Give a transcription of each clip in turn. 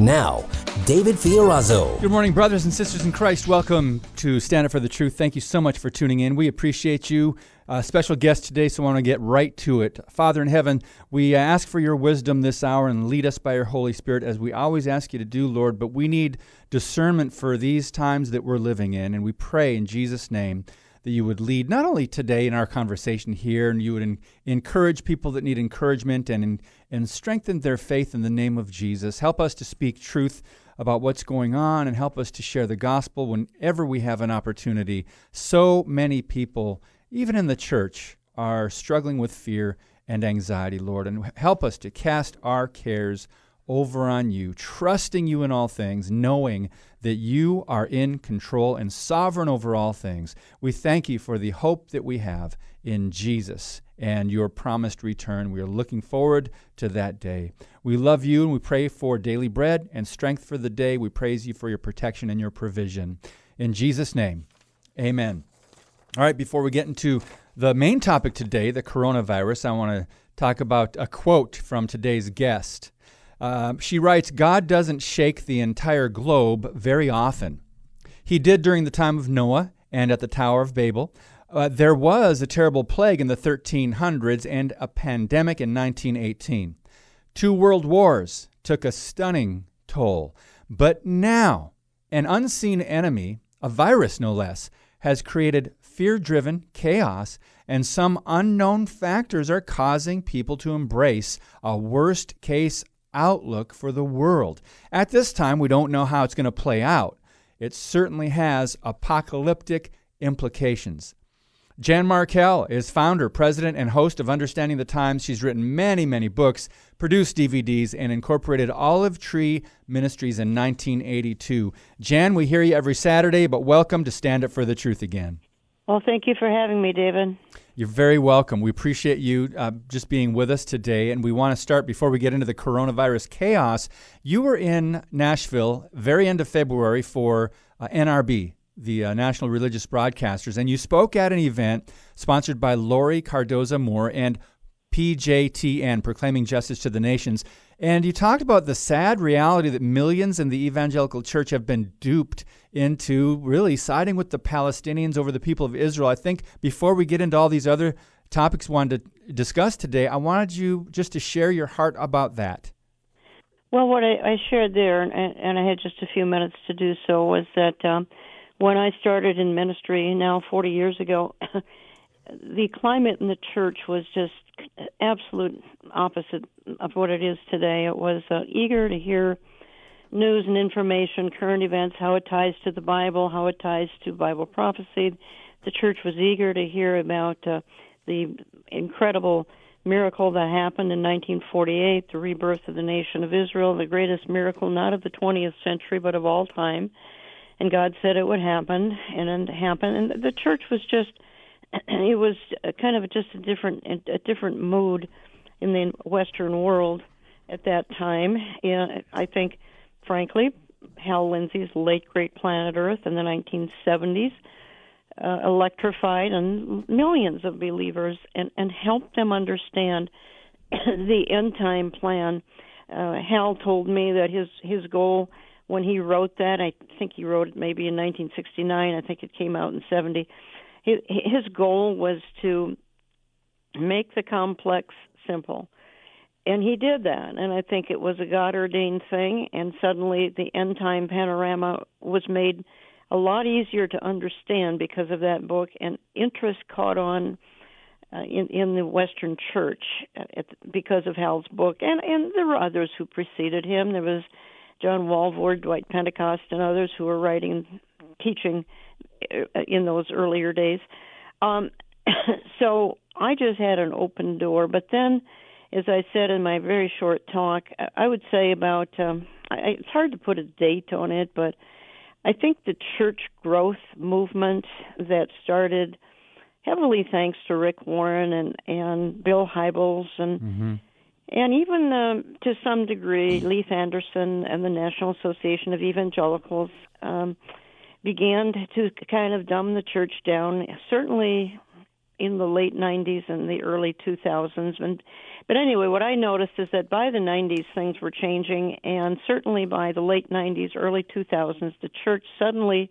Now, David Fiorazo. Good morning, brothers and sisters in Christ. Welcome to Stand Up for the Truth. Thank you so much for tuning in. We appreciate you. Special guest today, so I want to get right to it. Father in heaven, we ask for your wisdom this hour and lead us by your Holy Spirit as we always ask you to do, Lord. But we need discernment for these times that we're living in, and we pray in Jesus' name that you would lead not only today in our conversation here, and you would encourage people that need encouragement and, and strengthen their faith in the name of Jesus. Help us to speak truth about what's going on and help us to share the gospel whenever we have an opportunity. So many people, even in the church, are struggling with fear and anxiety, Lord, and help us to cast our cares over on you, trusting you in all things, knowing that you are in control and sovereign over all things. We thank you for the hope that we have in Jesus and your promised return. We are looking forward to that day. We love you and we pray for daily bread and strength for the day. We praise you for your protection and your provision. In Jesus' name, amen. All right, before we get into the main topic today, the coronavirus, I want to talk about a quote from today's guest. Uh, she writes God doesn't shake the entire globe very often. He did during the time of Noah and at the Tower of Babel. Uh, there was a terrible plague in the 1300s and a pandemic in 1918. Two world wars took a stunning toll. But now, an unseen enemy, a virus no less, has created fear driven chaos, and some unknown factors are causing people to embrace a worst case outlook for the world. At this time, we don't know how it's going to play out. It certainly has apocalyptic implications. Jan Markell is founder, president, and host of Understanding the Times. She's written many, many books, produced DVDs, and incorporated Olive Tree Ministries in 1982. Jan, we hear you every Saturday, but welcome to Stand Up for the Truth again. Well, thank you for having me, David. You're very welcome. We appreciate you uh, just being with us today. And we want to start before we get into the coronavirus chaos. You were in Nashville, very end of February, for uh, NRB, the uh, National Religious Broadcasters, and you spoke at an event sponsored by Laurie Cardoza Moore and PJTN, Proclaiming Justice to the Nations. And you talked about the sad reality that millions in the evangelical church have been duped into really siding with the Palestinians over the people of Israel. I think before we get into all these other topics we wanted to discuss today, I wanted you just to share your heart about that. Well, what I, I shared there, and, and, I had just a few minutes to do so, was that um, when I started in ministry now 40 years ago, the climate in the church was just absolute opposite of what it is today. It was uh, eager to hear news and information, current events, how it ties to the Bible, how it ties to Bible prophecy. The church was eager to hear about uh, the incredible miracle that happened in 1948, the rebirth of the nation of Israel, the greatest miracle not of the 20th century but of all time. And God said it would happen, and it happened. And the church was just it was kind of just a different a different mood in the Western world at that time. And I think frankly, Hal Lindsey's late great Planet Earth in the 1970s uh, electrified and millions of believers and, and helped them understand the end time plan. Uh, Hal told me that his his goal when he wrote that, I think he wrote it maybe in 1969. I think it came out in 70. His, goal was to make the complex simple and he did that and i think it was a god ordained thing and suddenly the end time panorama was made a lot easier to understand because of that book and interest caught on uh, in in the western church at, because of hal's book and and there were others who preceded him there was john walvoord dwight pentecost and others who were writing teaching uh, in those earlier days um so i just had an open door but then as I said in my very short talk, I would say about um, I, it's hard to put a date on it, but I think the church growth movement that started heavily thanks to Rick Warren and and Bill Hybels and mm-hmm. And even uh, to some degree Leith Anderson and the National Association of Evangelicals um, began to kind of dumb the church down. Certainly in the late 90s and the early 2000s and but anyway what i noticed is that by the 90s things were changing and certainly by the late 90s early 2000s the church suddenly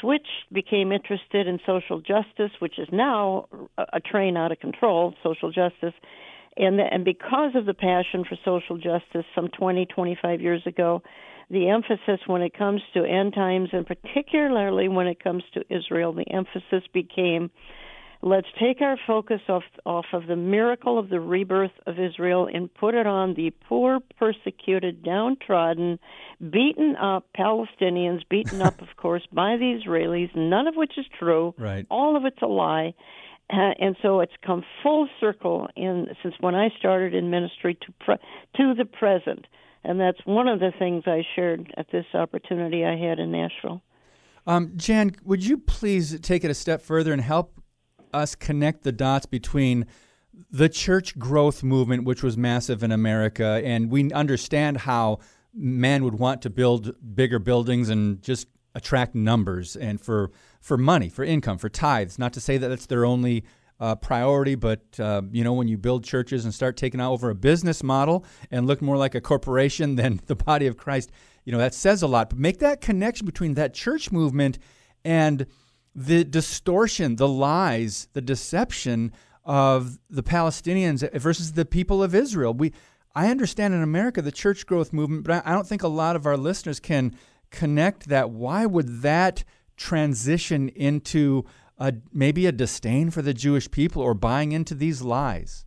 switched became interested in social justice which is now a train out of control social justice and the, and because of the passion for social justice some 20 25 years ago the emphasis when it comes to end times and particularly when it comes to Israel the emphasis became Let's take our focus off, off of the miracle of the rebirth of Israel and put it on the poor, persecuted, downtrodden, beaten up Palestinians, beaten up, of course, by the Israelis, none of which is true. Right. All of it's a lie. Uh, and so it's come full circle in since when I started in ministry to pre- to the present, and that's one of the things I shared at this opportunity I had in Nashville. Um, Jan, would you please take it a step further and help us connect the dots between the church growth movement, which was massive in America, and we understand how man would want to build bigger buildings and just attract numbers and for for money, for income, for tithes. Not to say that that's their only uh, priority, but uh, you know when you build churches and start taking over a business model and look more like a corporation than the body of Christ, you know that says a lot. But make that connection between that church movement and the distortion, the lies, the deception of the Palestinians versus the people of Israel. We, I understand in America the church growth movement, but I don't think a lot of our listeners can connect that. Why would that transition into a, maybe a disdain for the Jewish people or buying into these lies?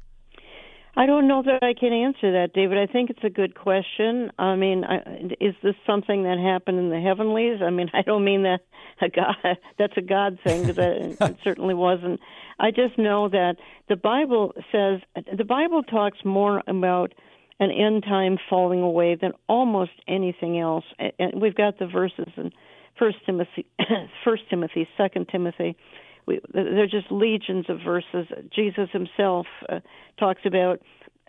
I don't know that I can answer that, David. I think it's a good question. I mean, I, is this something that happened in the heavenlies? I mean, I don't mean that a God that's a God thing because it certainly wasn't. I just know that the Bible says the Bible talks more about an end time falling away than almost anything else. And we've got the verses in First Timothy, First Timothy, Second Timothy we, there are just legions of verses. Jesus himself uh, talks about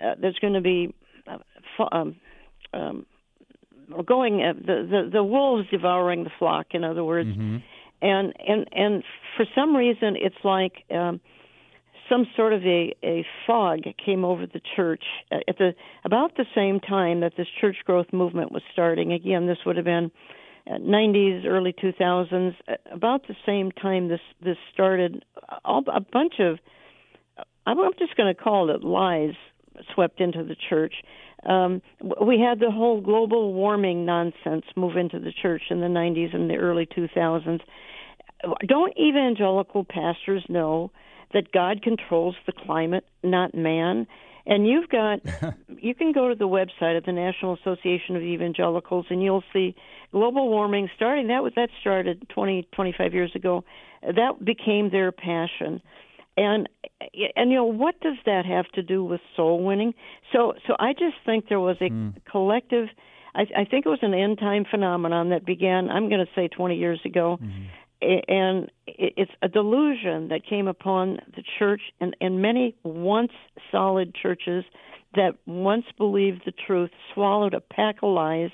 uh, there's going to be uh, um, um, going uh, the, the the wolves devouring the flock. In other words, mm-hmm. and and and for some reason it's like. Um, some sort of a, a fog came over the church at the about the same time that this church growth movement was starting. Again, this would have been 90s, early 2000s, about the same time this this started, a bunch of I'm just going to call it lies swept into the church. Um, we had the whole global warming nonsense move into the church in the 90s and the early 2000s. Don't evangelical pastors know that God controls the climate, not man? And you've got, you can go to the website of the National Association of Evangelicals, and you'll see global warming starting. That was that started 20, 25 years ago. That became their passion, and and you know what does that have to do with soul winning? So so I just think there was a mm. collective. I, I think it was an end time phenomenon that began. I'm going to say 20 years ago. Mm and it's a delusion that came upon the church and, and many once solid churches that once believed the truth swallowed a pack of lies.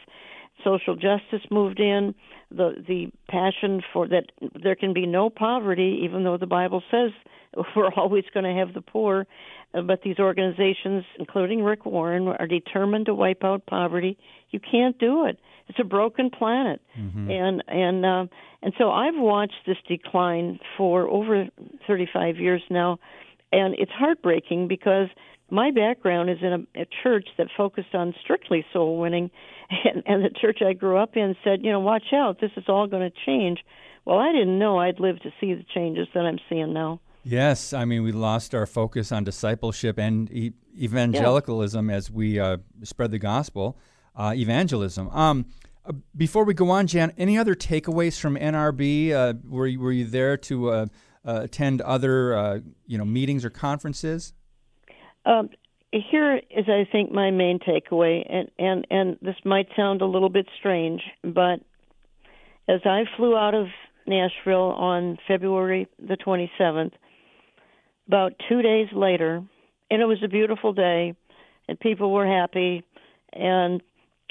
Social justice moved in. The the passion for that there can be no poverty even though the bible says we're always going to have the poor but these organizations including rick warren are determined to wipe out poverty. You can't do it. It's a broken planet. Mm-hmm. and and uh, and so I've watched this decline for over 35 years now and it's heartbreaking because my background is in a, a church that focused on strictly soul winning and, and the church I grew up in said you know watch out. This is all going to change. Well I didn't know I'd live to see the changes that I'm seeing now Yes, I mean we lost our focus on discipleship and e- evangelicalism yeah. as we uh, spread the gospel uh, evangelism. Um, uh, before we go on, Jan, any other takeaways from NRB? Uh, were you, were you there to uh, uh, attend other uh, you know meetings or conferences? Um, here is, I think, my main takeaway, and and and this might sound a little bit strange, but as I flew out of Nashville on February the 27th, about two days later, and it was a beautiful day, and people were happy, and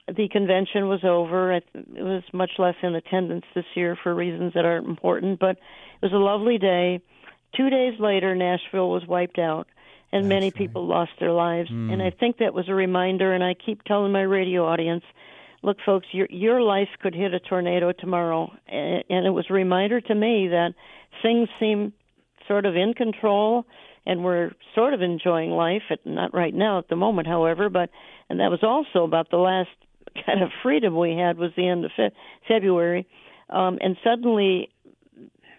the convention was over. It was much less in attendance this year for reasons that aren't important, but it was a lovely day. Two days later, Nashville was wiped out, and That's many right. people lost their lives. Mm. And I think that was a reminder. And I keep telling my radio audience, look, folks, your your life could hit a tornado tomorrow, and, and it was a reminder to me that things seem sort of in control and we're sort of enjoying life at not right now at the moment however but and that was also about the last kind of freedom we had was the end of fe- February, um, and suddenly,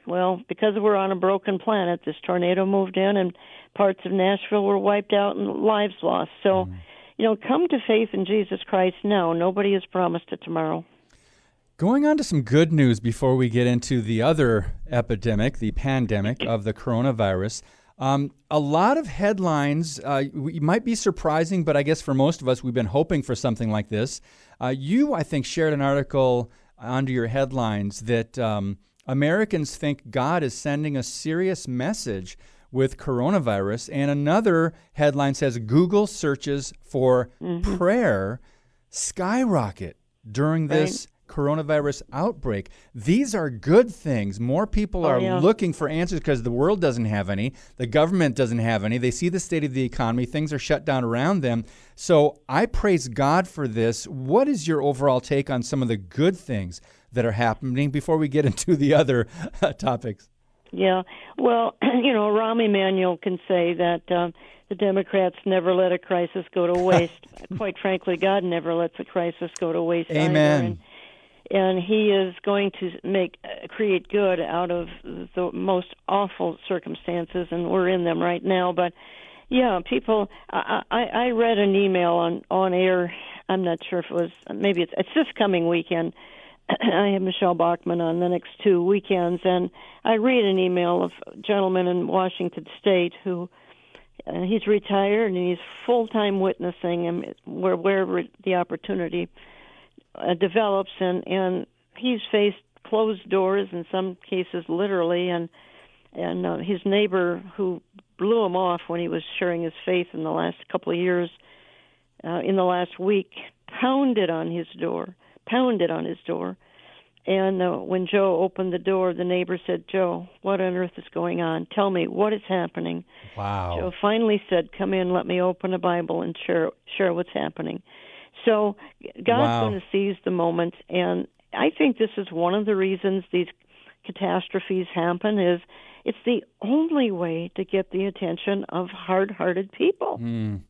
well, because we're on a broken planet, this tornado moved in and parts of Nashville were wiped out and lives lost. So, mm. you know, come to faith in Jesus Christ now. Nobody is promised a tomorrow. Going on to some good news before we get into the other epidemic, the pandemic of the coronavirus. Um, a lot of headlines uh, might be surprising, but I guess for most of us, we've been hoping for something like this. Uh, you, I think, shared an article under your headlines that um, Americans think God is sending a serious message with coronavirus. And another headline says Google searches for mm-hmm. prayer skyrocket during this coronavirus outbreak. These are good things. More people oh, are yeah. looking for answers because the world doesn't have any, the government doesn't have any. They see the state of the economy, things are shut down around them. So I praise God for this. What is your overall take on some of the good things that are happening before we get into the other uh, topics? Yeah, well, you know, Rahm Emanuel can say that uh, the Democrats never let a crisis go to waste. Quite frankly, God never lets a crisis go to waste. Amen and he is going to make uh, create good out of the most awful circumstances and we're in them right now. But yeah people i i, I read an email on on air. I'm not sure if it was maybe it's it's this coming weekend. I have Michelle Bachmann on the next two weekends, and I read an email of a gentleman in Washington State who uh, he's retired and he's full time witnessing him where wherever the opportunity uh, develops, and and he's faced closed doors in some cases, literally, and and uh, his neighbor who blew him off when he was sharing his faith in the last couple of years, uh, in the last week, pounded on his door, pounded on his door. And uh, when Joe opened the door, the neighbor said, Joe, what on earth is going on? Tell me, what is happening? Wow. Joe finally said, Come in, let me open a Bible and share, share what's happening. So God's wow. going to seize the moment, and I think this is one of the reasons these catastrophes happen. Is it's the only way to get the attention of hard-hearted people. Mm.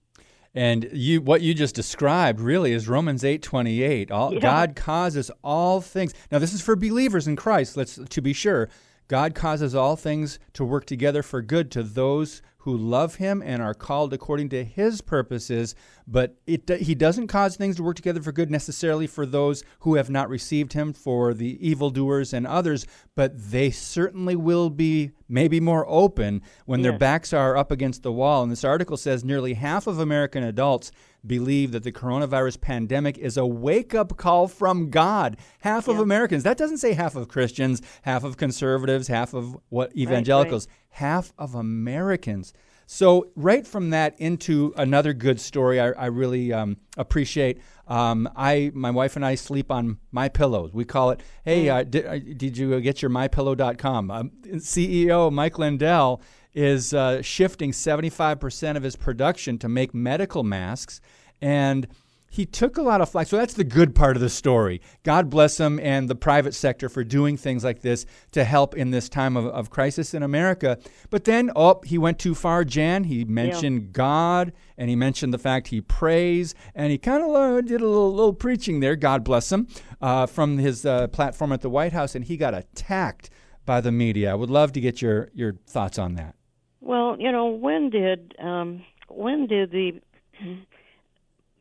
And you, what you just described really is Romans eight twenty eight. All yeah. God causes all things. Now, this is for believers in Christ. Let's to be sure. God causes all things to work together for good to those who love him and are called according to his purposes, but it, he doesn't cause things to work together for good necessarily for those who have not received him, for the evildoers and others, but they certainly will be maybe more open when their backs are up against the wall. And this article says nearly half of American adults believe that the coronavirus pandemic is a wake up call from God. Half yeah. of Americans, that doesn't say half of Christians, half of conservatives, half of what evangelicals, right, right. Half of Americans. So, right from that into another good story, I, I really um, appreciate. Um, I, my wife and I sleep on my pillows. We call it. Hey, mm. uh, did, uh, did you get your mypillow.com? Um, CEO Mike Lindell is uh, shifting 75% of his production to make medical masks. And he took a lot of flack. So that's the good part of the story. God bless him and the private sector for doing things like this to help in this time of, of crisis in America. But then, oh, he went too far, Jan. He mentioned yeah. God and he mentioned the fact he prays and he kind of uh, did a little, little, preaching there, God bless him, uh, from his uh, platform at the White House and he got attacked by the media. I would love to get your, your thoughts on that. Well, you know, when did um, when did the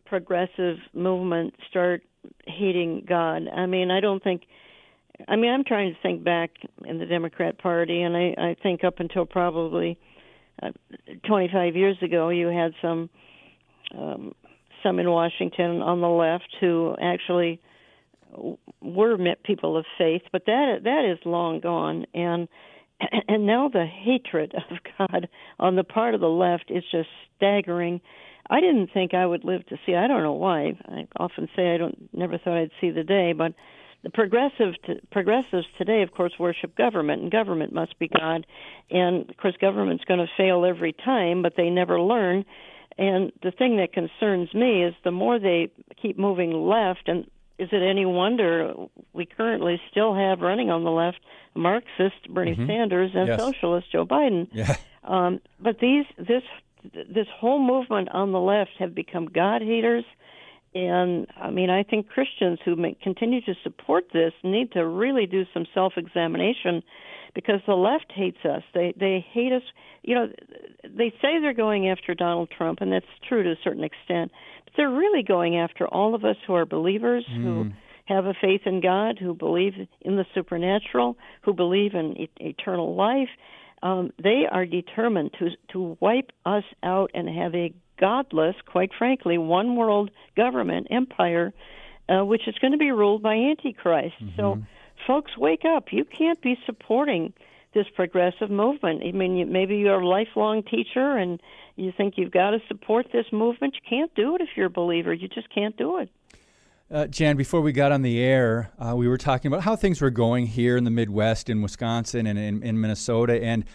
progressive movement start hating God? I mean, I don't think. I mean, I'm trying to think back in the Democrat Party, and I, I think up until probably uh, 25 years ago, you had some um, some in Washington on the left who actually were people of faith, but that that is long gone, and and now the hatred of God on the part of the left is just staggering. I didn't think I would live to see. I don't know why. I often say I don't never thought I'd see the day, but the progressive to, progressives today, of course, worship government, and government must be God. And of course, government's going to fail every time, but they never learn. And the thing that concerns me is the more they keep moving left, and is it any wonder we currently still have running on the left Marxist Bernie mm-hmm. Sanders and yes. socialist Joe Biden? Yeah. Um, but these this this whole movement on the left have become God haters and I mean, I think Christians who may continue to support this need to really do some self-examination because the left hates us. They they hate us. You know, they say they're going after Donald Trump, and that's true to a certain extent. But they're really going after all of us who are believers mm. who have a faith in God, who believe in the supernatural, who believe in e- eternal life. Um, they are determined to to wipe us out and have a godless, quite frankly, one world government empire, uh, which is going to be ruled by Antichrist. Mm-hmm. So, folks, wake up. You can't be supporting this progressive movement. I mean, you, maybe you're a lifelong teacher and you think you've got to support this movement. You can't do it if you're a believer. You just can't do it. Uh, Jan, before we got on the air, uh, we were talking about how things were going here in the Midwest, in Wisconsin, and in, in Minnesota. And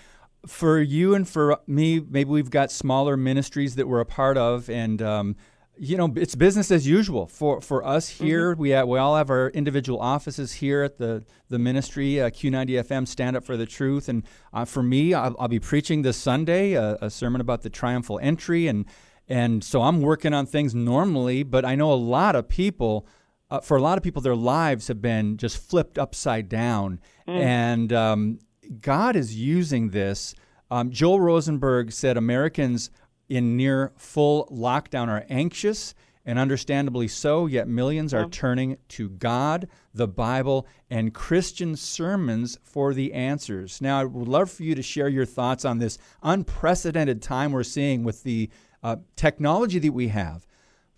for you and for me, maybe we've got smaller ministries that we're a part of, and um, you know, it's business as usual for for us mm-hmm. here. Mm-hmm. We have, we all have our individual offices here at the the ministry, uh, Q90 FM, Stand Up for the Truth. And uh, for me, I'll, I'll, be preaching this Sunday a, a sermon about the triumphal entry, and and so I'm working on things normally. But I know a lot of people. Uh, for a lot of people, their lives have been just flipped upside down, mm. and um, God is using this. Um, Joel Rosenberg said Americans in near full lockdown are anxious, and understandably so, yet millions are turning to God, the Bible, and Christian sermons for the answers. Now, I would love for you to share your thoughts on this unprecedented time we're seeing with the uh, technology that we have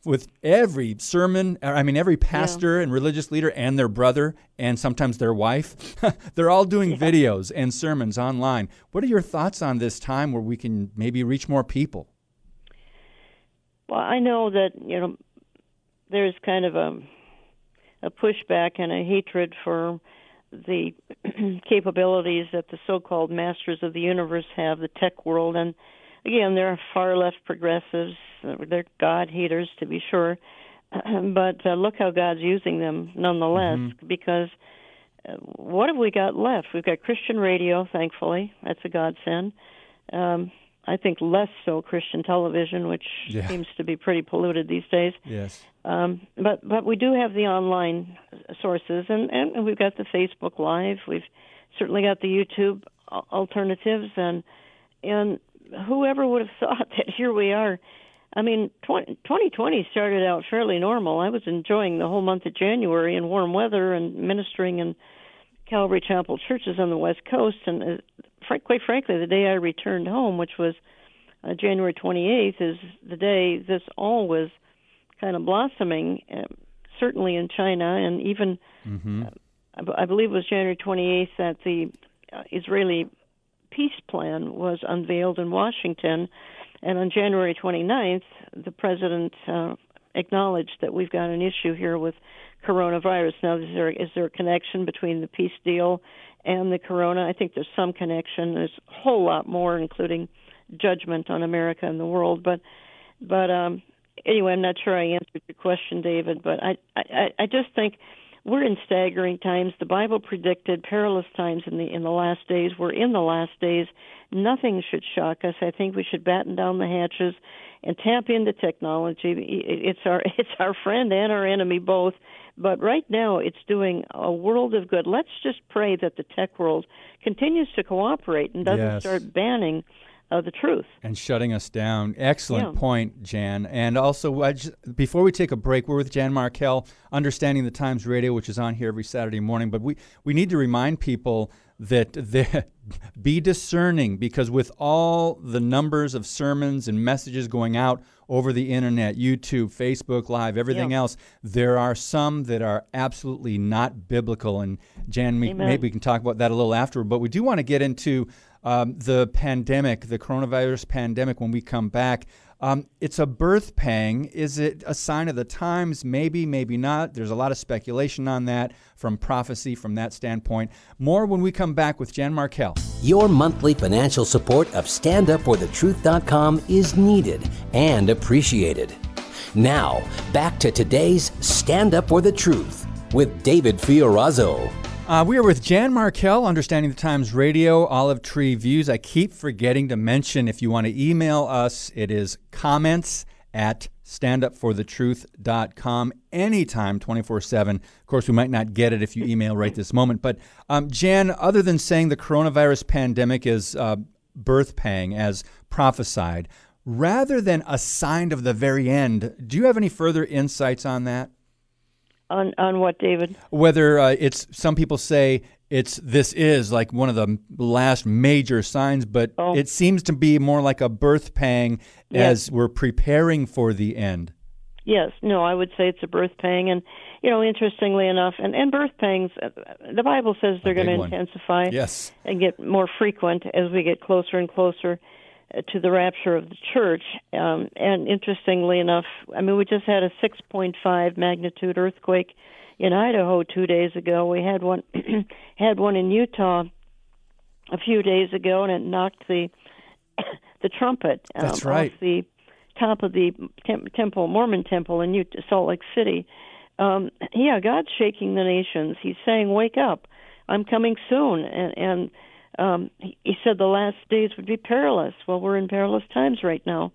with every sermon, I mean, every pastor yeah. and religious leader and their brother and sometimes their wife, they're all doing yeah. videos and sermons online. What are your thoughts on this time where we can maybe reach more people? Well, I know that, you know, there's kind of a, a pushback and a hatred for the capabilities that the so called masters of the universe have, the tech world. And again, there are far left progressives they're God haters to be sure, but uh, look how God's using them nonetheless. Mm-hmm. Because uh, what have we got left? We've got Christian radio, thankfully. That's a godsend. Um, I think less so Christian television, which yeah. seems to be pretty polluted these days. Yes. Um, but but we do have the online sources, and, and we've got the Facebook Live. We've certainly got the YouTube alternatives, and and whoever would have thought that here we are I mean, 20, 2020 started out fairly normal. I was enjoying the whole month of January in warm weather and ministering in Calvary Chapel churches on the West Coast. And uh, quite frankly, the day I returned home, which was uh, January 28th, is the day this all was kind of blossoming, uh, certainly in China, and even mm-hmm. uh, I, b- I believe it was January 28th that the uh, Israeli peace plan was unveiled in Washington and on January 29th, the president uh, acknowledged that we've got an issue here with coronavirus. Now, is there is there a connection between the peace deal and the corona? I think there's some connection. There's a whole lot more, including judgment on America and the world. But but um, anyway, I'm not sure I answered your question, David. But I I, I just think we're in staggering times. The Bible predicted perilous times in the in the last days. We're in the last days. Nothing should shock us. I think we should batten down the hatches and tap into technology. It's our it's our friend and our enemy both. But right now, it's doing a world of good. Let's just pray that the tech world continues to cooperate and doesn't yes. start banning the truth and shutting us down. Excellent yeah. point, Jan. And also, just, before we take a break, we're with Jan Markell, Understanding the Times Radio, which is on here every Saturday morning. But we we need to remind people that they be discerning because with all the numbers of sermons and messages going out, over the internet, YouTube, Facebook Live, everything Yeah. else. There are some that are absolutely not biblical. And Jan, Amen. maybe we can talk about that a little after. But we do want to get into um, the pandemic, the coronavirus pandemic, when we come back. Um, it's a birth pang. Is it a sign of the times? Maybe, maybe not. There's a lot of speculation on that from prophecy from that standpoint. More when we come back with Jan Markell. Your monthly financial support of StandUpForTheTruth.com is needed and appreciated. Now, back to today's Stand Up for the Truth with David Fiorazo. Uh, we are with Jan Markell, Understanding the Times Radio, Olive Tree Views. I keep forgetting to mention if you want to email us, it is comments at standupforthetruth.com anytime, 24 7. Of course, we might not get it if you email right this moment. But, um, Jan, other than saying the coronavirus pandemic is uh, birth pang as prophesied, rather than a sign of the very end, do you have any further insights on that? On on what, David? whether uh, it's some people say it's this is like one of the last major signs, but Oh. it seems to be more like a birth pang Yes. as we're preparing for the end. Yes, no, I would say it's a birth pang, and you know, interestingly enough, and and birth pangs, uh, the Bible says they're going to intensify Yes. and get more frequent as we get closer and closer to the rapture of the church. Um, and interestingly enough, I mean, we just had a 6.5 magnitude earthquake in Idaho two days ago. We had one had one in Utah a few days ago, and it knocked the the trumpet um, That's right. off the top of the tem- temple, Mormon temple in Utah, Salt Lake City. Um, yeah, God's shaking the nations. He's saying, "Wake up! I'm coming soon." And, and um, he, he said the last days would be perilous. Well, we're in perilous times right now,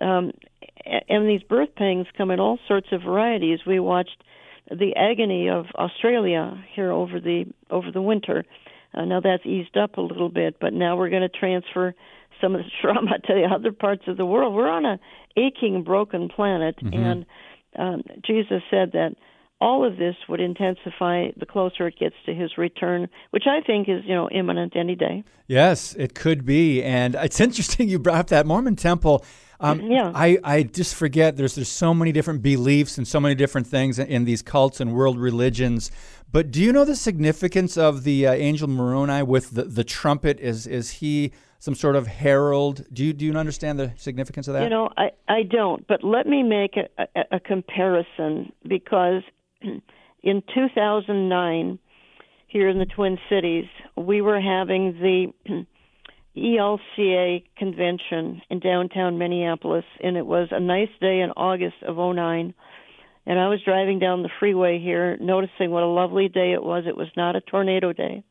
um, and these birth pangs come in all sorts of varieties. We watched the agony of Australia here over the over the winter. Uh, now that's eased up a little bit, but now we're going to transfer some of the trauma to the other parts of the world. We're on a aching, broken planet, and um, Jesus said that all of this would intensify the closer it gets to His return, which I think is you know imminent any day. Yes, it could be. And it's interesting you brought up that Mormon temple. Um, Yeah. I, I just forget there's there's so many different beliefs and so many different things in, in these cults and world religions. But do you know the significance of the uh, angel Moroni with the, the trumpet? Is is he some sort of herald? Do you do you understand the significance of that? You know, I I don't, but let me make a, a, a comparison because in 2009, here in the Twin Cities, we were having the ELCA convention in downtown Minneapolis, and it was a nice day in August of '09. And I was driving down the freeway here, noticing what a lovely day it was. It was not a tornado day,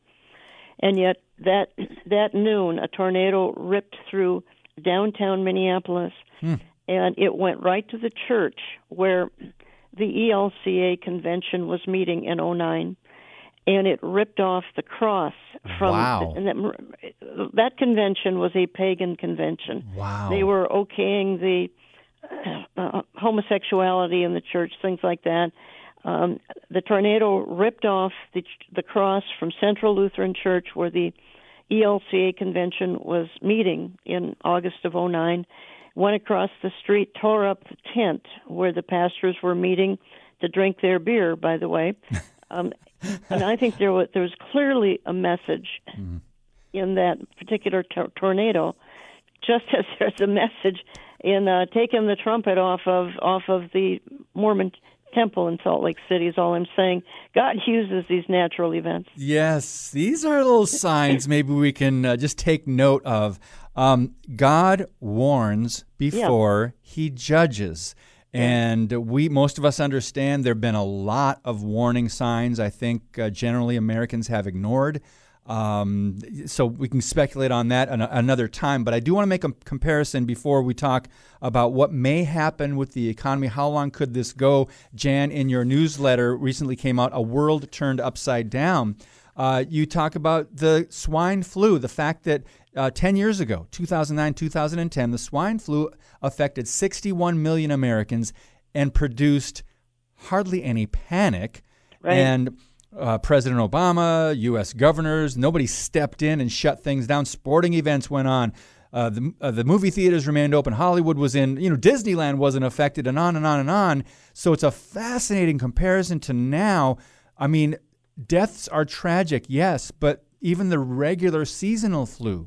and yet that that noon, a tornado ripped through downtown Minneapolis, hmm. and it went right to the church where the ELCA convention was meeting in '09 and it ripped off the cross from Wow. and that, that convention was a pagan convention. Wow. They were okaying the uh, homosexuality in the church, things like that. Um, the tornado ripped off the the cross from Central Lutheran Church, where the ELCA convention was meeting in August of '09. Went across the street, tore up the tent where the pastors were meeting to drink their beer. By the way, um, and I think there was there was clearly a message in that particular tor- tornado, just as there's a message in uh, taking the trumpet off of off of the Mormon temple in Salt Lake City. Is all I'm saying. God uses these natural events. Yes, these are little signs maybe we can uh, just take note of. Um, God warns before he judges. And we, most of us understand there have been a lot of warning signs I think uh, generally Americans have ignored. Um, so we can speculate on that an- another time. But I do want to make a comparison before we talk about what may happen with the economy. How long could this go? Jan, in your newsletter recently came out, A World Turned Upside Down. Uh, you talk about the swine flu, the fact that uh, 10 years ago, 2009, 2010, the swine flu affected 61 million Americans and produced hardly any panic. Right. And uh, President Obama, U.S. governors, nobody stepped in and shut things down. Sporting events went on. Uh, the, uh, the movie theaters remained open. Hollywood was in, you know, Disneyland wasn't affected, and on and on and on. So it's a fascinating comparison to now. I mean, deaths are tragic, yes, but even the regular seasonal flu.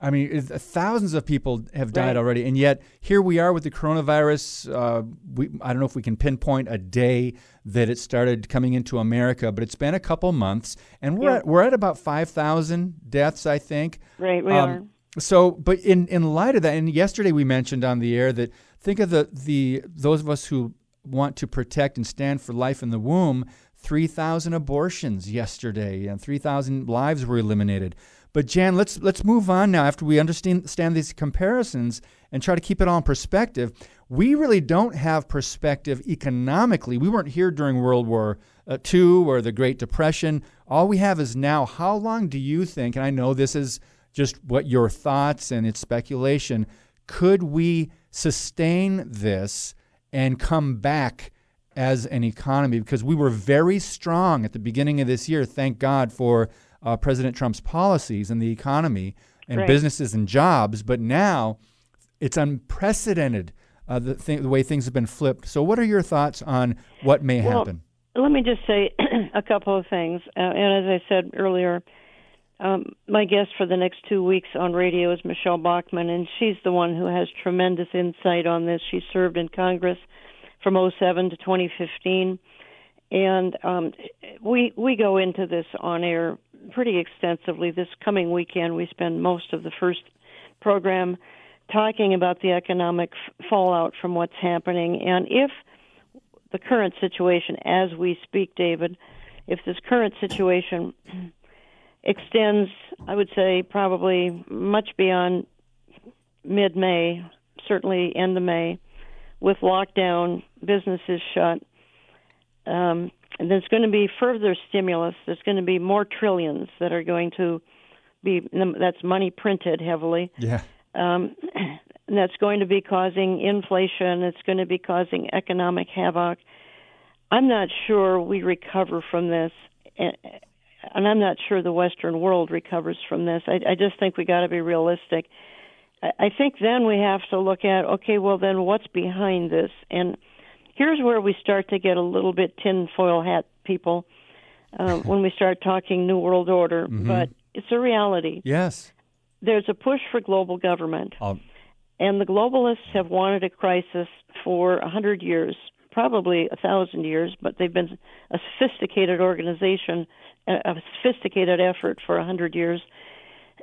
I mean, thousands of people have died right. already, and yet here we are with the coronavirus. Uh, we, I don't know if we can pinpoint a day that it started coming into America, but it's been a couple months, and we're yeah. at, we're at about five thousand deaths, I think. Right, we um, are. So, but in in light of that, and yesterday we mentioned on the air that think of the the those of us who want to protect and stand for life in the womb. 3,000 abortions yesterday and 3,000 lives were eliminated. But Jan, let's let's move on now after we understand, these comparisons and try to keep it all in perspective. We really don't have perspective economically. We weren't here during World War uh, II or the Great Depression. All we have is now. How long do you think? And I know this is just what your thoughts and it's speculation. Could we sustain this and come back as an economy? Because we were very strong at the beginning of this year. Thank God for uh, President Trump's policies and the economy and businesses and jobs, but now it's unprecedented uh, the, th- the way things have been flipped. So, what are your thoughts on what may well, happen? Let me just say a couple of things. Uh, and as I said earlier, um, my guest for the next two weeks on radio is Michelle Bachmann, and she's the one who has tremendous insight on this. She served in Congress from 07 to 2015, and um, we we go into this on air pretty extensively. This coming weekend, we spend most of the first program talking about the economic fallout from what's happening. And if the current situation, as we speak, David, if this current situation extends, I would say probably much beyond mid May, certainly end of May, with lockdown, businesses shut, um, and there's going to be further stimulus. There's going to be more trillions that are going to be that's money printed heavily. Yeah. Um, and that's going to be causing inflation. It's going to be causing economic havoc. I'm not sure we recover from this, and I'm not sure the Western world recovers from this. I, I just think we got to be realistic. I think then we have to look at okay, well then what's behind this, and here's where we start to get a little bit tinfoil hat people uh, when we start talking New World Order, mm-hmm. but it's a reality. Yes. There's a push for global government. Um, and the globalists have wanted a crisis for a hundred years, probably a thousand years, but they've been a sophisticated organization, a sophisticated effort for a hundred years,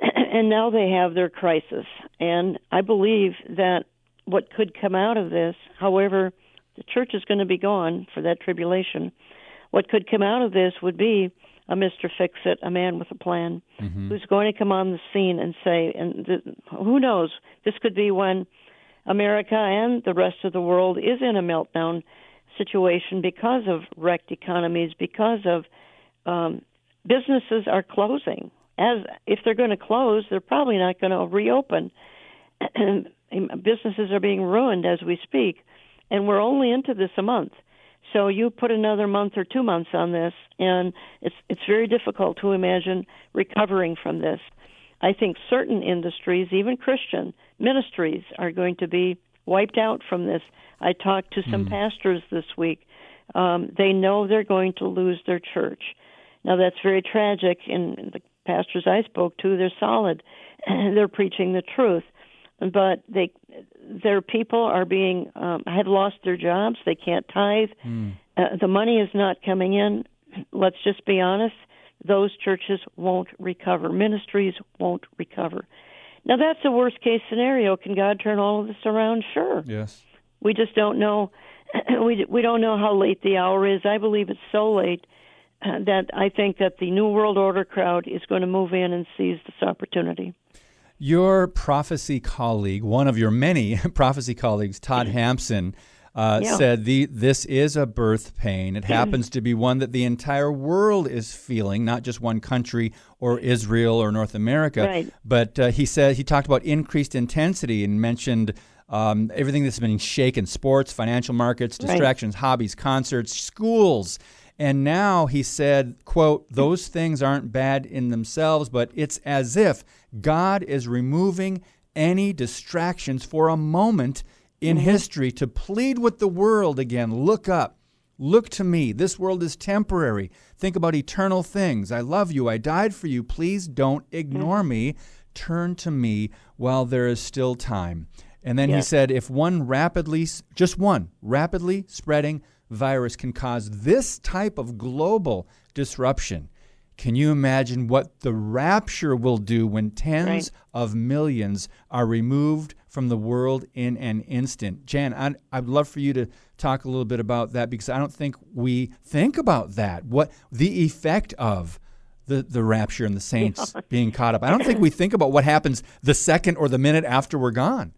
and now they have their crisis. And I believe that what could come out of this, however the church is going to be gone for that tribulation. What could come out of this would be a Mr. Fix It, a man with a plan, mm-hmm. who's going to come on the scene and say, and th- who knows, this could be when America and the rest of the world is in a meltdown situation because of wrecked economies, because of um, businesses are closing. As if they're going to close, they're probably not going to reopen. businesses are being ruined as we speak and we're only into this a month. So you put another month or two months on this, and it's it's very difficult to imagine recovering from this. I think certain industries, even Christian ministries, are going to be wiped out from this. I talked to some mm. pastors this week. Um, they know they're going to lose their church. Now that's very tragic. And the pastors I spoke to, they're solid. they're preaching the truth but they their people are being um, have lost their jobs. They can't tithe. Mm. Uh, the money is not coming in. Let's just be honest. Those churches won't recover. Ministries won't recover. Now that's a worst case scenario. Can God turn all of this around? Sure. Yes. We just don't know. we we don't know how late the hour is. I believe it's so late that I think that the New World Order crowd is going to move in and seize this opportunity. Your prophecy colleague, one of your many prophecy colleagues, Todd Hampson, uh, yeah. said the, this is a birth pain. It happens to be one that the entire world is feeling, not just one country or Israel or North America. Right. But uh, he said he talked about increased intensity and mentioned um, everything that's been shaken: sports, financial markets, distractions, right. hobbies, concerts, schools. And now he said, quote, those things aren't bad in themselves, but it's as if God is removing any distractions for a moment in Mm-hmm. history to plead with the world again. Look up. Look to me. This world is temporary. Think about eternal things. I love you. I died for you. Please don't ignore Mm-hmm. me. Turn to me while there is still time. And then he said if one rapidly, just one, rapidly spreading virus can cause this type of global disruption, can you imagine what the rapture will do when tens Right. of millions are removed from the world in an instant? Jan, I'd, I'd love for you to talk a little bit about that because I don't think we think about that. What the effect of the, the rapture and the saints being caught up. I don't think we think about what happens the second or the minute after we're gone.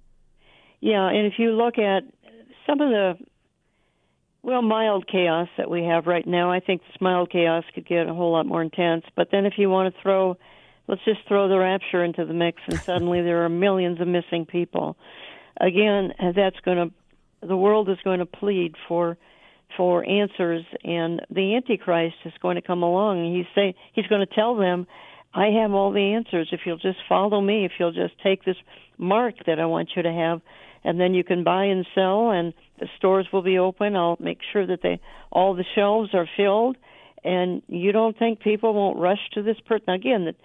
Yeah, and if you look at some of the well mild chaos that we have right now, I think this mild chaos could get a whole lot more intense. But then if you want to throw, let's just throw the rapture into the mix, and suddenly there are millions of missing people. Again, that's going to, the world is going to plead for for answers, and the Antichrist is going to come along. He's say he's going to tell them, "I have all the answers. If you'll just follow me, if you'll just take this mark that I want you to have, and then you can buy and sell, and the stores will be open. I'll make sure that they all the shelves are filled, and you don't think people won't rush to this person again? That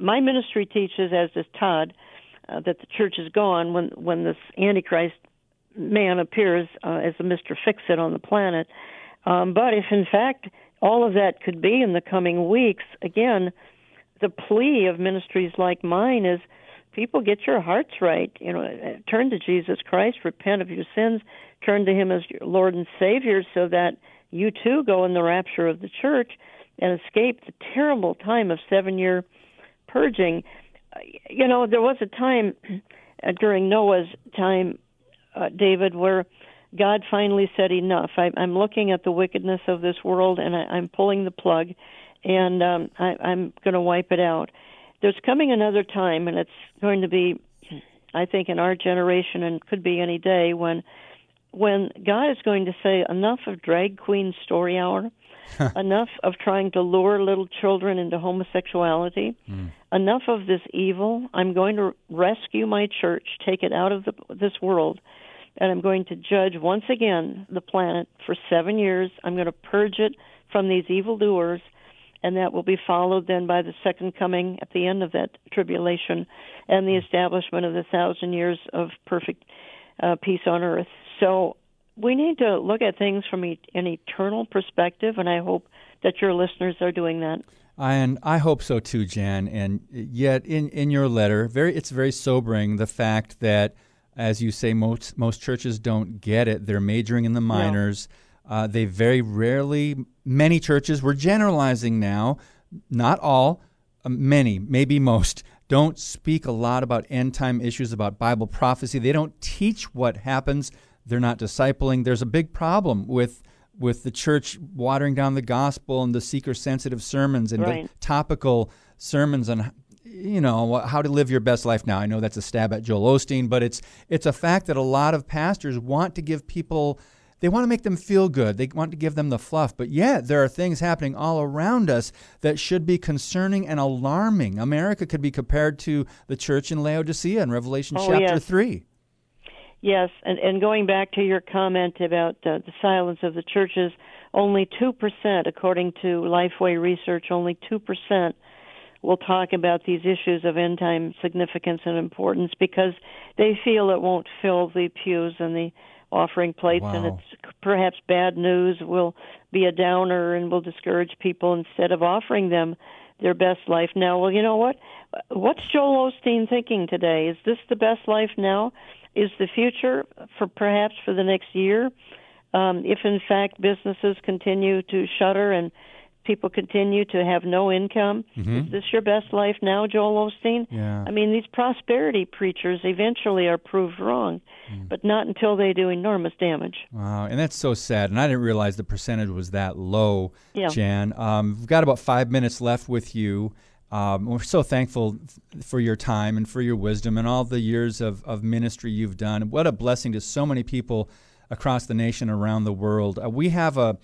my ministry teaches, as does Todd, uh, that the church is gone when when this Antichrist man appears uh, as a Mr. Fix It on the planet. Um, but if in fact all of that could be in the coming weeks, again, the plea of ministries like mine is people get your hearts right. You know, turn to Jesus Christ, repent of your sins, turn to Him as your Lord and Savior, so that you too go in the rapture of the church and escape the terrible time of seven year purging. Uh, You know, there was a time uh, during Noah's time uh, David, where God finally said enough. I, I'm looking at the wickedness of this world, and I, I'm pulling the plug, and um, I, I'm going to wipe it out. There's coming another time, and it's going to be, I think, in our generation, and could be any day when, when God is going to say enough of drag queen story hour, enough of trying to lure little children into homosexuality, hmm. enough of this evil. I'm going to rescue my church, take it out of the, this world, and I'm going to judge once again the planet for seven years. I'm going to purge it from these evil evildoers, and that will be followed then by the second coming at the end of that tribulation and the establishment of the thousand years of perfect uh, peace on earth. So we need to look at things from an eternal perspective, and I hope that your listeners are doing that. And I hope so too, Jan. And yet, in, in your letter, very it's very sobering the fact that, as you say, most most churches don't get it. They're majoring in the minors. Uh, they very rarely. Many churches. We're generalizing now. Not all. uh, many, maybe most, don't speak a lot about end time issues, about Bible prophecy. They don't teach what happens. They're not discipling. There's a big problem with with the church watering down the gospel and the seeker sensitive sermons and Right. the topical sermons on you know how to live your best life now. I know that's a stab at Joel Osteen, but it's it's a fact that a lot of pastors want to give people they want to make them feel good. They want to give them the fluff, but yet there are things happening all around us that should be concerning and alarming. America could be compared to the church in Laodicea in Revelation Oh, chapter yes. 3. Yes, and, and going back to your comment about uh, the silence of the churches, only 2%, according to Lifeway Research, only 2% will talk about these issues of end time significance and importance because they feel it won't fill the pews and the offering plates, and it's perhaps bad news will be a downer and will discourage people instead of offering them their best life now. Well, you know what? What's Joel Osteen thinking today? Is this the best life now? Is the future for perhaps for the next year? Um, if in fact businesses continue to shutter and people continue to have no income, is this your best life now, Joel Osteen? Yeah. I mean, these prosperity preachers eventually are proved wrong, Mm. but not until they do enormous damage. Wow, and that's so sad. And I didn't realize the percentage was that low, Yeah. Jan. Um, we've got about five minutes left with you. Um, we're so thankful for your time and for your wisdom and all the years of, of ministry you've done. What a blessing to so many people across the nation, around the world. Uh, we have a,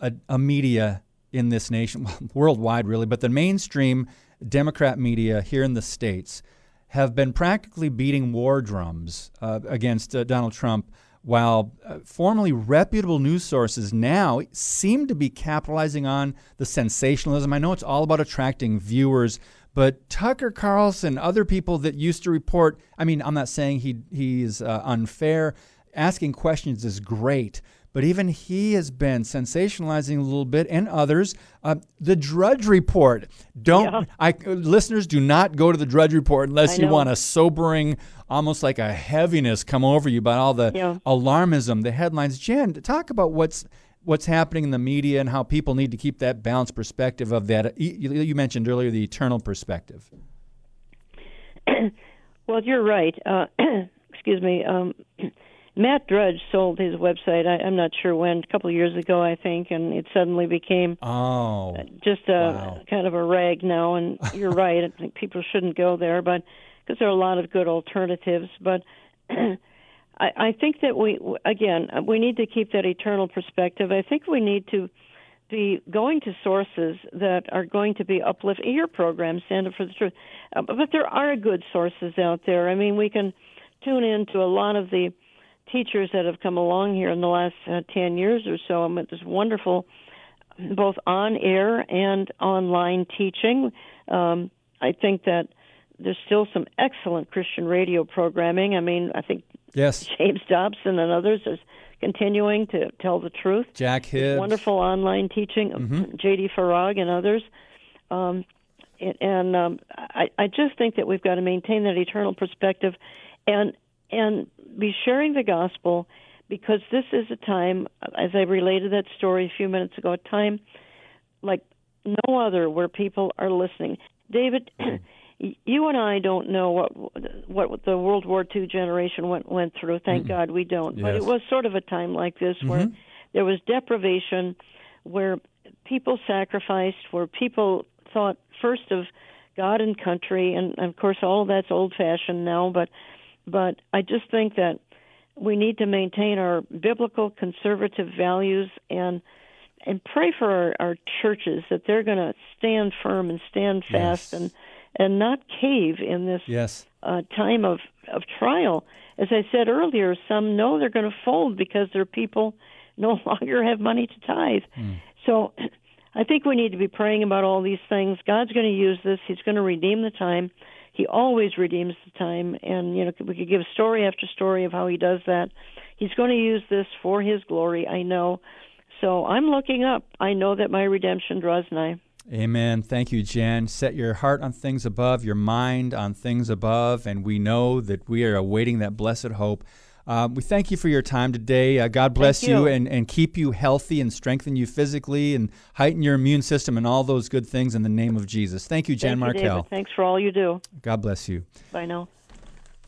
a, a media in this nation, worldwide really, but the mainstream Democrat media here in the States have been practically beating war drums uh, against uh, Donald Trump, while uh, formerly reputable news sources now seem to be capitalizing on the sensationalism. I know it's all about attracting viewers, but Tucker Carlson, other people that used to report, I mean, I'm not saying he he's uh, unfair. Asking questions is great, but even he has been sensationalizing a little bit, and others. Uh, the Drudge Report. Don't Yeah. I listeners do not go to the Drudge Report unless you want a sobering, almost like a heaviness come over you by all the Yeah. alarmism, the headlines. Jan, talk about what's what's happening in the media and how people need to keep that balanced perspective of that. You, you mentioned earlier the eternal perspective. Well, you're right. Uh, excuse me. Um, Matt Drudge sold his website. I, I'm not sure when, a couple of years ago, I think, and it suddenly became Oh, just a Wow. kind of a rag now. And you're right. I think people shouldn't go there, but because there are a lot of good alternatives. But I, I think that we, again, we need to keep that eternal perspective. I think we need to be going to sources that are going to be uplifting your program, Stand Up for the Truth. Uh, but there are good sources out there. I mean, we can tune in to a lot of the teachers that have come along here in the last uh, 10 years or so. I mean, there's wonderful both on air and online teaching. Um, I think that there's still some excellent Christian radio programming. I mean, I think yes, James Dobson and others is continuing to tell the truth. Jack Hibbs. Wonderful online teaching, Mm-hmm. J.D. Farag and others. Um, and and um, I, I just think that we've got to maintain that eternal perspective, and and be sharing the gospel, because this is a time, as I related that story a few minutes ago, a time like no other where people are listening. David, you and I don't know what what the World War II generation went went through. Thank mm-hmm. God we don't. But it was sort of a time like this where mm-hmm. there was deprivation, where people sacrificed, where people thought first of God and country, and of course all of that's old fashioned now. But but I just think that we need to maintain our biblical conservative values and and pray for our, our churches that they're going to stand firm and stand fast Yes. and and not cave in this Yes. uh, time of of trial. As I said earlier, some know they're going to fold because their people no longer have money to tithe. So I think we need to be praying about all these things. God's going to use this. He's going to redeem the time. He always redeems the time, and you know we could give story after story of how he does that. He's going to use this for his glory. I know. So I'm looking up. I know that my redemption draws nigh. Amen. Thank you, Jan. Set your heart on things above, your mind on things above, and we know that we are awaiting that blessed hope. Uh, we thank you for your time today. Uh, God bless you. and, and keep you healthy and strengthen you physically and heighten your immune system and all those good things in the name of Jesus. Thank you, Jan thank you, Markell. David. Thanks for all you do. God bless you. Bye now.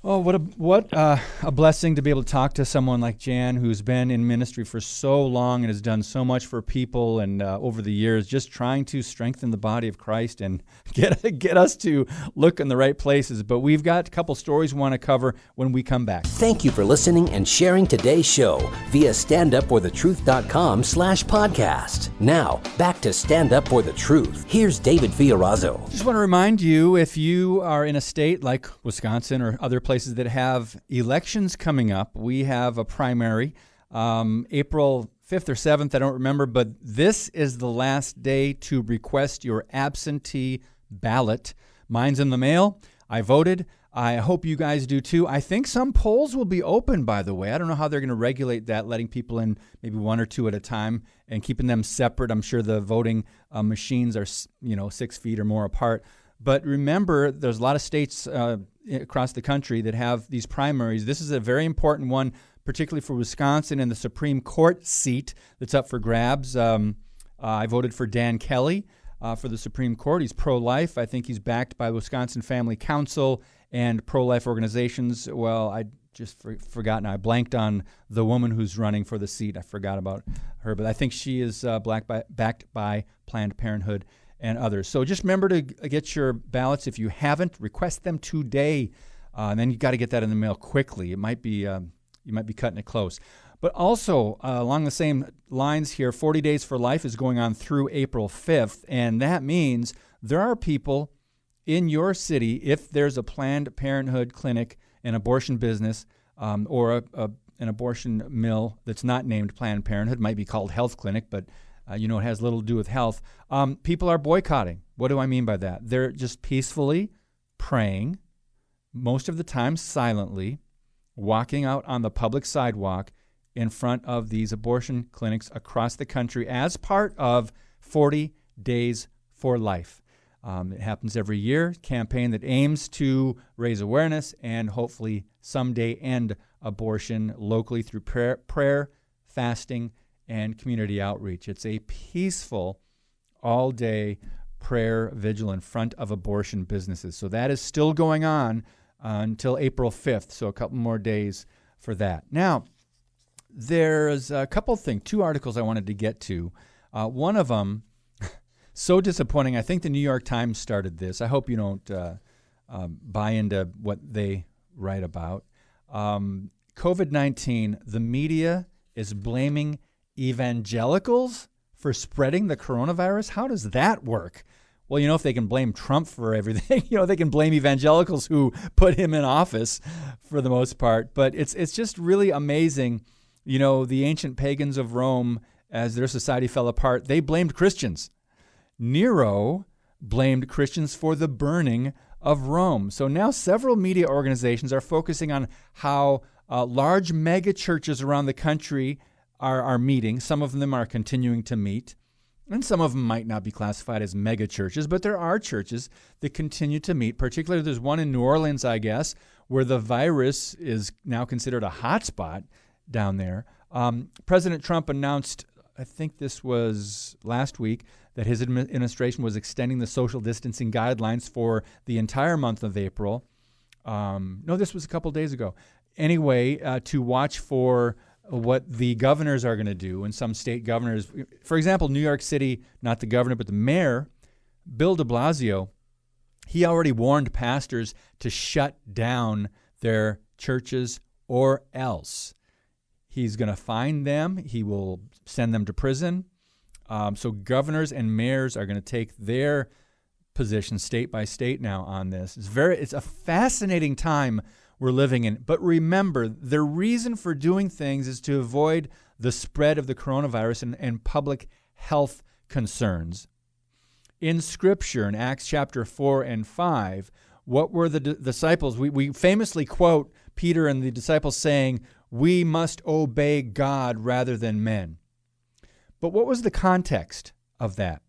Oh, what a what uh, a blessing to be able to talk to someone like Jan, who's been in ministry for so long and has done so much for people and uh, over the years, just trying to strengthen the body of Christ and get get us to look in the right places. But we've got a couple stories we want to cover when we come back. Thank you for listening and sharing today's show via standupforthetruth.com slash podcast. Now, back to Stand Up For The Truth. Here's David Fiorazo. Just want to remind you if you are in a state like Wisconsin or other places that have elections coming up, we have a primary um, April 5th or 7th, I don't remember, but this is the last day to request your absentee ballot. Mine's in the mail. I voted. I hope you guys do too. I think some polls will be open, by the way. I don't know how they're going to regulate that, letting people in maybe one or two at a time and keeping them separate. I'm sure the voting uh, machines are, you know, six feet or more apart. But remember, there's a lot of states uh, across the country that have these primaries. This is a very important one, particularly for Wisconsin and the Supreme Court seat that's up for grabs. Um, uh, I voted for Dan Kelly uh, for the Supreme Court. He's pro life. I think he's backed by Wisconsin Family Council and pro life organizations. Well, I just for, forgotten. I blanked on the woman who's running for the seat. I forgot about her, but I think she is uh, black by, backed by Planned Parenthood and others. So just remember to get your ballots. If you haven't, request them today. Uh, and then you got to get that in the mail quickly. It might be um, you might be cutting it close. But also uh, along the same lines here, 40 Days for Life is going on through April 5th, and that means there are people in your city, if there's a Planned Parenthood clinic, an abortion business, um, or a, a, an abortion mill that's not named Planned Parenthood, might be called Health Clinic, but uh, you know it has little to do with health. Um, people are boycotting. What do I mean by that? They're just peacefully praying, most of the time silently, walking out on the public sidewalk in front of these abortion clinics across the country as part of 40 Days for Life. Um, it happens every year, campaign that aims to raise awareness and hopefully someday end abortion locally through prayer, prayer fasting, and community outreach. It's a peaceful, all day prayer vigil in front of abortion businesses. So that is still going on uh, until April 5th, so a couple more days for that. Now, there's a couple things, two articles I wanted to get to. Uh, one of them so disappointing. I think the New York Times started this. I hope you don't uh, um, buy into what they write about. Um, COVID 19, the media is blaming evangelicals for spreading the coronavirus. How does that work? Well, you know, if they can blame Trump for everything, you know, they can blame evangelicals who put him in office for the most part. But it's it's just really amazing. You know, the ancient pagans of Rome, as their society fell apart, they blamed Christians Nero blamed Christians for the burning of Rome. So now several media organizations are focusing on how uh, large mega churches around the country are, are meeting. Some of them are continuing to meet. And some of them might not be classified as mega churches, but there are churches that continue to meet. Particularly, there's one in New Orleans, I guess, where the virus is now considered a hotspot down there. Um, President Trump announced, I think this was last week, that his administration was extending the social distancing guidelines for the entire month of April. Um, no, this was a couple days ago. Anyway, uh, to watch for what the governors are going to do, and some state governors, for example, New York City, not the governor, but the mayor, Bill de Blasio, he already warned pastors to shut down their churches or else. He's going to fine them, he will send them to prison. Um, so governors and mayors are going to take their position state by state now on this. It's very it's a fascinating time we're living in. But remember, the reason for doing things is to avoid the spread of the coronavirus and, and public health concerns. In Scripture, in Acts chapter 4 and 5, what were the d- disciples? We, we famously quote Peter and the disciples saying, We must obey God rather than men. But what was the context of that?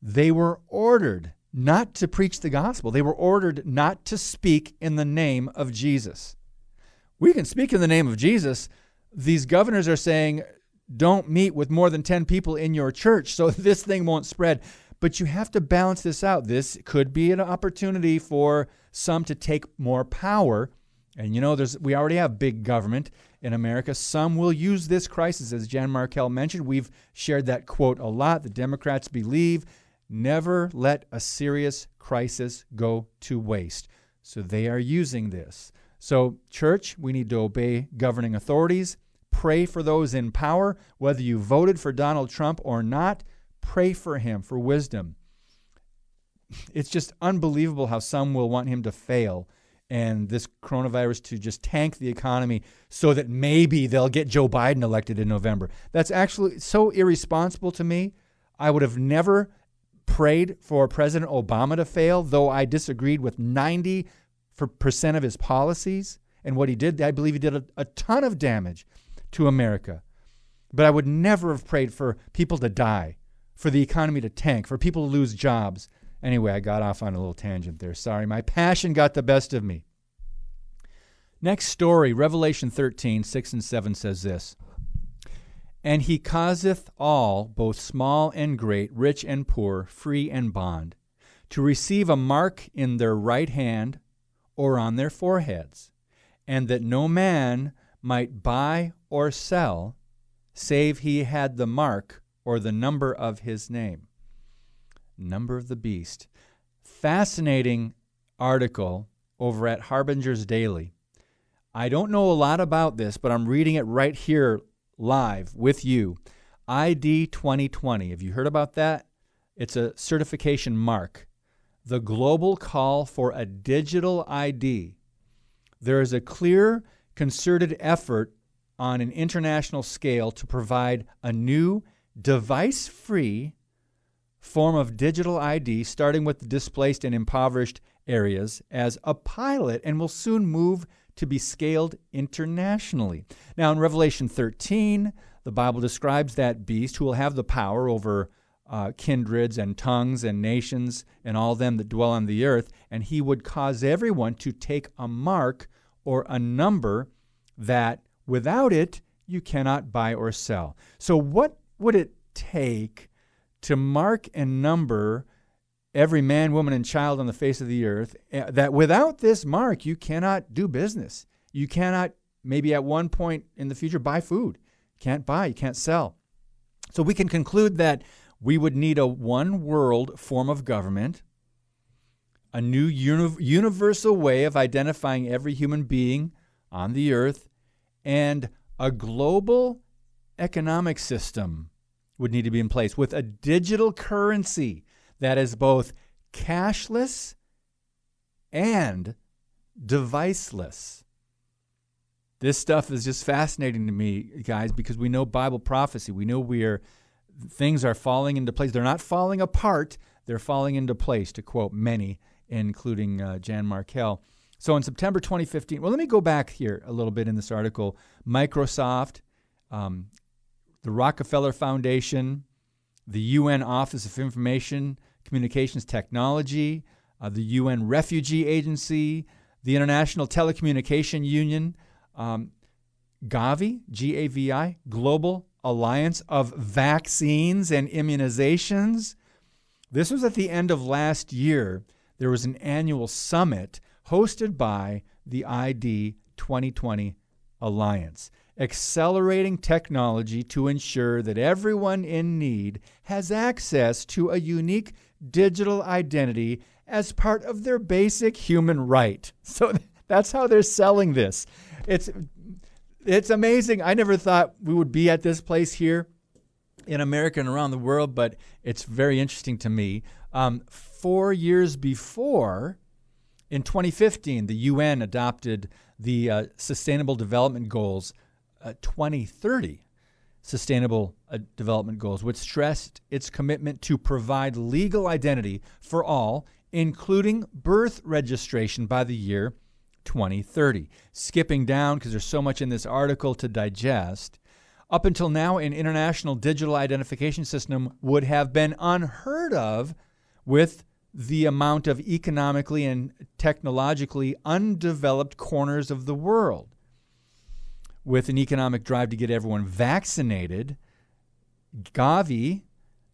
They were ordered not to preach the gospel. They were ordered not to speak in the name of Jesus. We can speak in the name of Jesus. These governors are saying, don't meet with more than 10 people in your church so this thing won't spread. But you have to balance this out. This could be an opportunity for some to take more power. And you know, there's we already have big government in America. Some will use this crisis, as Jan Markell mentioned. We've shared that quote a lot. The Democrats believe never let a serious crisis go to waste. So they are using this. So, church, we need to obey governing authorities. Pray for those in power. Whether you voted for Donald Trump or not, pray for him for wisdom. It's just unbelievable how some will want him to fail and this coronavirus to just tank the economy so that maybe they'll get Joe Biden elected in November. That's actually so irresponsible to me. I would have never prayed for President Obama to fail, though I disagreed with 90% of his policies and what he did. I believe he did a, a ton of damage to America. But I would never have prayed for people to die, for the economy to tank, for people to lose jobs, Anyway, I got off on a little tangent there. Sorry. My passion got the best of me. Next story, Revelation 13, 6 and 7 says this And he causeth all, both small and great, rich and poor, free and bond, to receive a mark in their right hand or on their foreheads, and that no man might buy or sell, save he had the mark or the number of his name. Number of the Beast. Fascinating article over at Harbinger's Daily. I don't know a lot about this, but I'm reading it right here live with you. ID 2020. Have you heard about that? It's a certification mark the global call for a digital ID, there is a clear, concerted effort on an international scale to provide a new device free form of digital ID, starting with the displaced and impoverished areas, as a pilot and will soon move to be scaled internationally. Now, in Revelation 13, the Bible describes that beast who will have the power over uh, kindreds and tongues and nations and all them that dwell on the earth, and he would cause everyone to take a mark or a number that without it you cannot buy or sell. So, what would it take to mark and number every man, woman, and child on the face of the earth? Eh, that without this mark you cannot do business. You cannot, maybe at one point in the future, buy food. Can't buy, you can't sell. So, we can conclude that we would need a one world form of government, a new uni- universal way of identifying every human being on the earth, and a global economic system would need to be in place with a digital currency that is both cashless and deviceless. This stuff is just fascinating to me, guys, because we know Bible prophecy. We know we are things are falling into place. They're not falling apart, they're falling into place, to quote many, including uh, Jan Markell. So in September 2015, well, let me go back here a little bit in this article. Microsoft, um, the Rockefeller Foundation, the UN Office of Information Communications Technology, uh, the UN Refugee Agency, the International Telecommunication Union, um, Gavi, G A V I, Global Alliance of Vaccines and Immunizations. This was at the end of last year. There was an annual summit hosted by the ID 2020 Alliance, accelerating technology to ensure that everyone in need has access to a unique digital identity as part of their basic human right. So that's how they're selling this. It's it's amazing. I never thought we would be at this place here in America and around the world, but it's very interesting to me. Um, four years before, in 2015, the UN adopted the uh, Sustainable Development Goals 2030 Sustainable uh, Development Goals, which stressed its commitment to provide legal identity for all, including birth registration by the year 2030. Skipping down, because there's so much in this article to digest, up until now, an international digital identification system would have been unheard of with the amount of economically and technologically undeveloped corners of the world. With an economic drive to get everyone vaccinated, Gavi,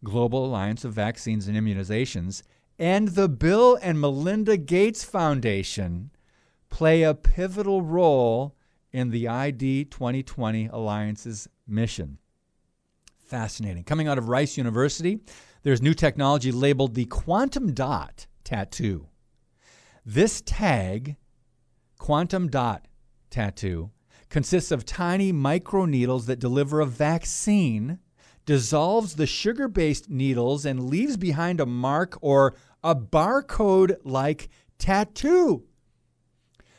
Global Alliance of Vaccines and Immunizations, and the Bill and Melinda Gates Foundation play a pivotal role in the ID 2020 Alliance's mission. Fascinating. Coming out of Rice University, there's new technology labeled the quantum dot tattoo. This tag, quantum dot tattoo, consists of tiny microneedles that deliver a vaccine, dissolves the sugar based needles, and leaves behind a mark or a barcode like tattoo.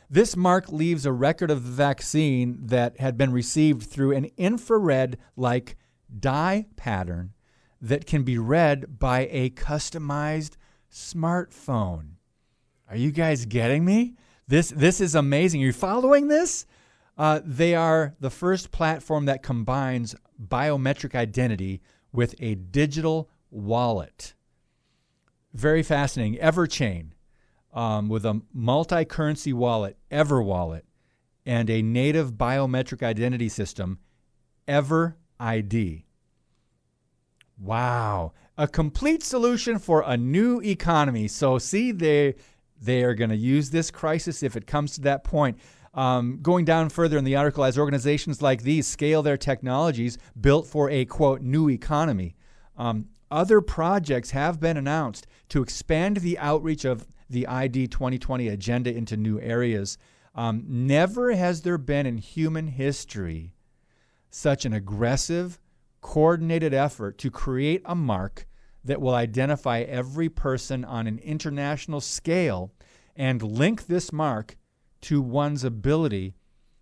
This mark leaves a record of the vaccine that had been received through an infrared like dye pattern that can be read by a customized smartphone. Are you guys getting me? This, this is amazing. Are you following this? Uh, they are the first platform that combines biometric identity with a digital wallet. Very fascinating. Everchain um, with a multi currency wallet, EverWallet, and a native biometric identity system, EverID. Wow. A complete solution for a new economy. So, see, they, they are going to use this crisis if it comes to that point. Um, going down further in the article, as organizations like these scale their technologies built for a quote new economy, um, other projects have been announced to expand the outreach of the ID 2020 agenda into new areas. Um, never has there been in human history such an aggressive, coordinated effort to create a mark that will identify every person on an international scale and link this mark to one's ability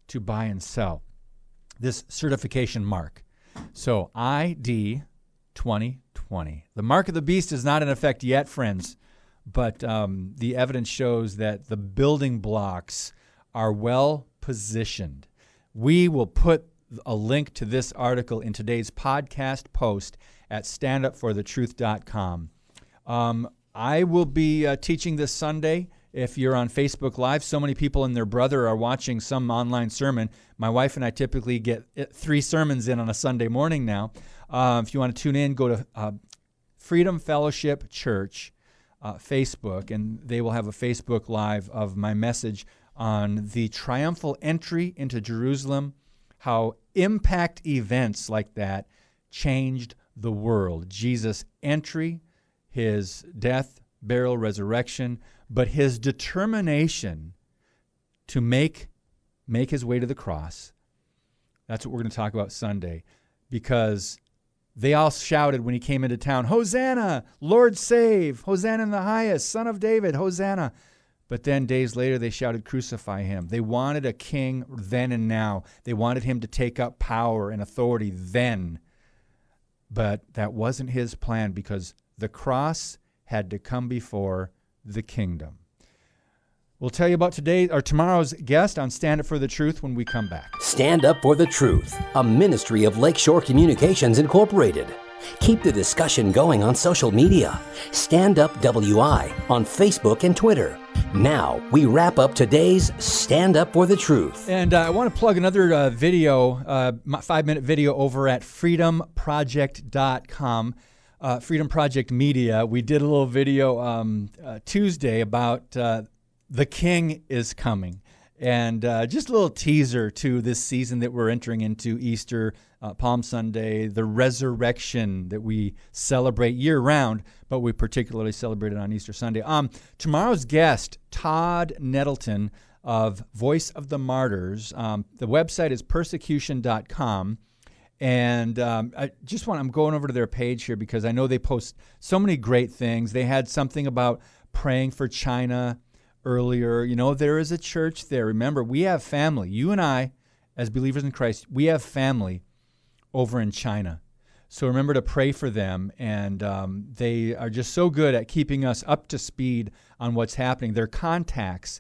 to buy and sell. This certification mark. So ID 2020. The mark of the beast is not in effect yet, friends, but um, the evidence shows that the building blocks are well positioned. We will put a link to this article in today's podcast post at standupforthetruth.com. Um, I will be uh, teaching this Sunday. If you're on Facebook Live, so many people and their brother are watching some online sermon. My wife and I typically get uh, three sermons in on a Sunday morning now. Uh, if you want to tune in, go to uh, Freedom Fellowship Church uh, Facebook, and they will have a Facebook Live of my message on the triumphal entry into Jerusalem, how impact events like that changed the world. Jesus' entry, his death, burial, resurrection, but his determination to make make his way to the cross. That's what we're going to talk about Sunday because they all shouted when he came into town, Hosanna, Lord save, Hosanna in the highest, Son of David, Hosanna. But then days later, they shouted, Crucify him. They wanted a king then and now. They wanted him to take up power and authority then. But that wasn't his plan because the cross had to come before the kingdom. We'll tell you about today or tomorrow's guest on Stand Up for the Truth when we come back. Stand Up for the Truth, a ministry of Lakeshore Communications Incorporated. Keep the discussion going on social media. Stand Up WI on Facebook and Twitter. Now, we wrap up today's Stand Up for the Truth. And uh, I want to plug another uh, video, uh, five minute video over at freedomproject.com. Uh, Freedom Project Media. We did a little video um, uh, Tuesday about uh, the King is coming. And uh, just a little teaser to this season that we're entering into Easter, uh, Palm Sunday, the resurrection that we celebrate year round, but we particularly celebrate it on Easter Sunday. Um, tomorrow's guest, Todd Nettleton of Voice of the Martyrs. Um, the website is persecution.com. And um, I just want, I'm going over to their page here because I know they post so many great things. They had something about praying for China earlier. You know, there is a church there. Remember, we have family. You and I, as believers in Christ, we have family over in China. So remember to pray for them. And um, they are just so good at keeping us up to speed on what's happening. Their contacts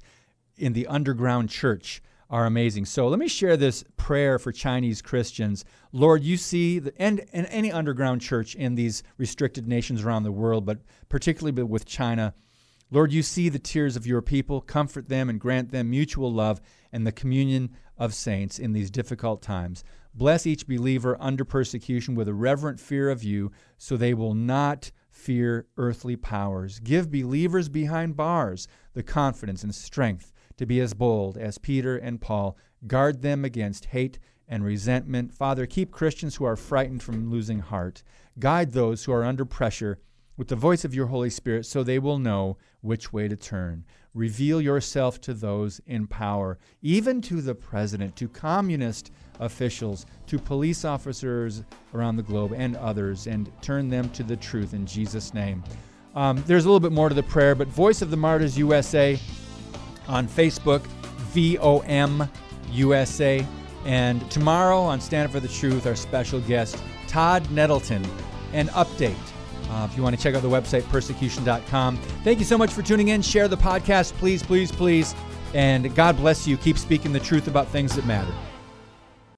in the underground church are amazing. So let me share this prayer for Chinese Christians. Lord, you see, the, and, and any underground church in these restricted nations around the world, but particularly with China. Lord, you see the tears of your people. Comfort them and grant them mutual love and the communion of saints in these difficult times. Bless each believer under persecution with a reverent fear of you, so they will not fear earthly powers. Give believers behind bars the confidence and strength to be as bold as Peter and Paul. Guard them against hate and resentment. Father, keep Christians who are frightened from losing heart. Guide those who are under pressure with the voice of your Holy Spirit so they will know which way to turn. Reveal yourself to those in power, even to the president, to communist officials, to police officers around the globe, and others, and turn them to the truth in Jesus' name. Um, there's a little bit more to the prayer, but Voice of the Martyrs USA on Facebook, VOM USA. And tomorrow on Stand for the Truth, our special guest, Todd Nettleton, an update uh, if you want to check out the website, persecution.com. Thank you so much for tuning in. Share the podcast, please, please, please. And God bless you. Keep speaking the truth about things that matter.